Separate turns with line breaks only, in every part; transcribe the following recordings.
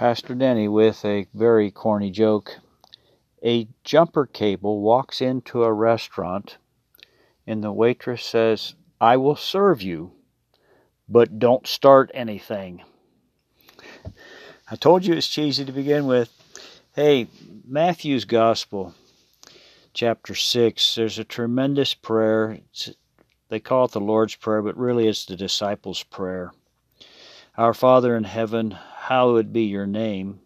Pastor Denny with a very corny joke. A jumper cable walks into a restaurant and the waitress says, I will serve you, but don't start anything. I told you it's cheesy to begin with. Hey, Matthew's Gospel, chapter 6, there's a tremendous prayer. It's, they call it the Lord's Prayer, but really it's the disciples' prayer. Our Father in heaven, hallowed be your name.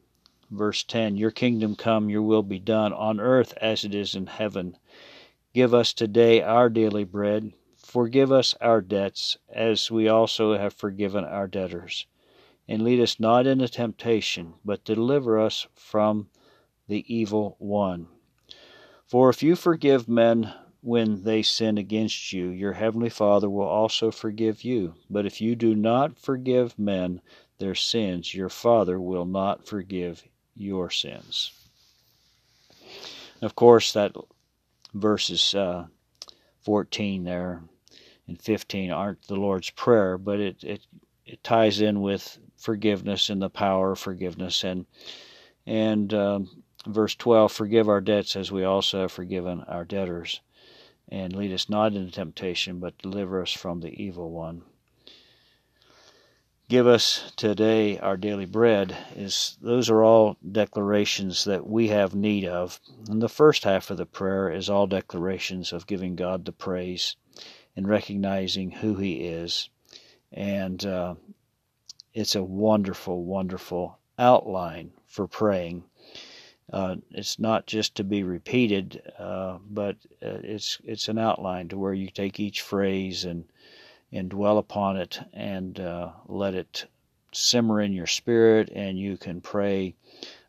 Verse 10 Your kingdom come, your will be done, on earth as it is in heaven. Give us today our daily bread. Forgive us our debts, as we also have forgiven our debtors. And lead us not into temptation, but deliver us from the evil one. For if you forgive men when they sin against you, your heavenly Father will also forgive you. But if you do not forgive men their sins, your Father will not forgive your sins. Of course, that verses uh, 14 there and 15 aren't the Lord's Prayer, but it, it, it ties in with forgiveness and the power of forgiveness. And, and um, verse 12, forgive our debts as we also have forgiven our debtors and lead us not into temptation, but deliver us from the evil one. Give us today our daily bread is those are all declarations that we have need of. And the first half of the prayer is all declarations of giving God the praise and recognizing who He is. And uh, it's a wonderful, wonderful outline for praying uh, it's not just to be repeated, uh, but uh, it's it's an outline to where you take each phrase and and dwell upon it and uh, let it simmer in your spirit, and you can pray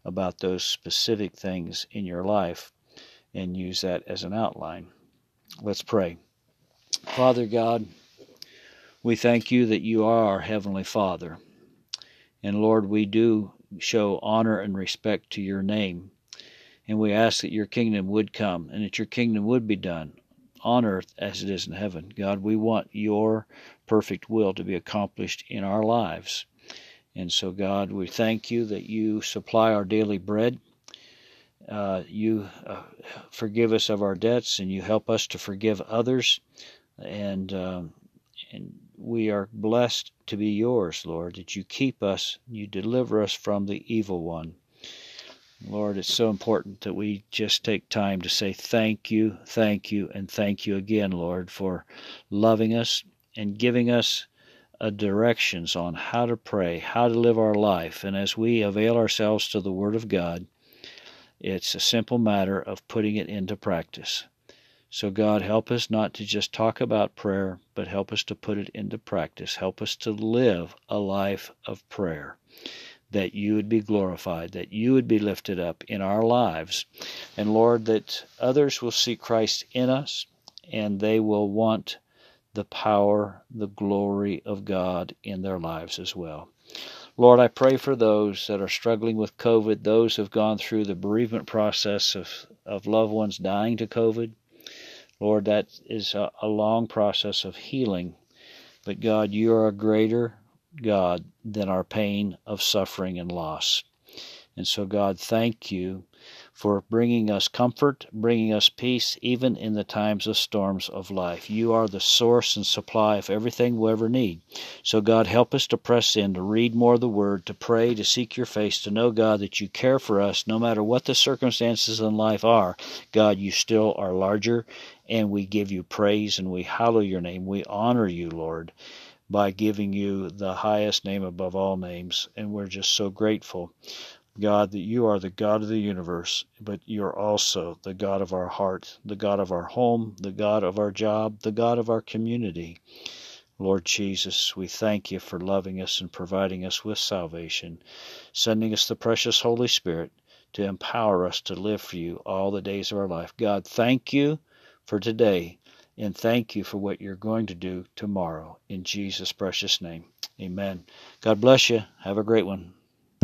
about those specific things in your life and use that as an outline. Let's pray. Father God, we thank you that you are our Heavenly Father. And Lord, we do show honor and respect to your name. And we ask that your kingdom would come and that your kingdom would be done on earth as it is in heaven. God, we want your perfect will to be accomplished in our lives. And so, God, we thank you that you supply our daily bread. Uh, you uh, forgive us of our debts and you help us to forgive others. And, um, and we are blessed to be yours, Lord, that you keep us, you deliver us from the evil one. Lord, it's so important that we just take time to say thank you, thank you, and thank you again, Lord, for loving us and giving us uh, directions on how to pray, how to live our life. And as we avail ourselves to the Word of God, it's a simple matter of putting it into practice. So, God, help us not to just talk about prayer, but help us to put it into practice. Help us to live a life of prayer that you would be glorified, that you would be lifted up in our lives. And Lord, that others will see Christ in us and they will want the power, the glory of God in their lives as well. Lord, I pray for those that are struggling with COVID, those who have gone through the bereavement process of, of loved ones dying to COVID. Lord, that is a, a long process of healing. But God, you are a greater God than our pain of suffering and loss. And so, God, thank you for bringing us comfort, bringing us peace, even in the times of storms of life. You are the source and supply of everything we'll ever need. So, God, help us to press in, to read more of the Word, to pray, to seek your face, to know, God, that you care for us no matter what the circumstances in life are. God, you still are larger, and we give you praise and we hallow your name. We honor you, Lord by giving you the highest name above all names. And we're just so grateful, God, that you are the God of the universe, but you're also the God of our heart, the God of our home, the God of our job, the God of our community. Lord Jesus, we thank you for loving us and providing us with salvation, sending us the precious Holy Spirit to empower us to live for you all the days of our life. God, thank you for today. And thank you for what you're going to do tomorrow. In Jesus' precious name. Amen. God bless you. Have a great one.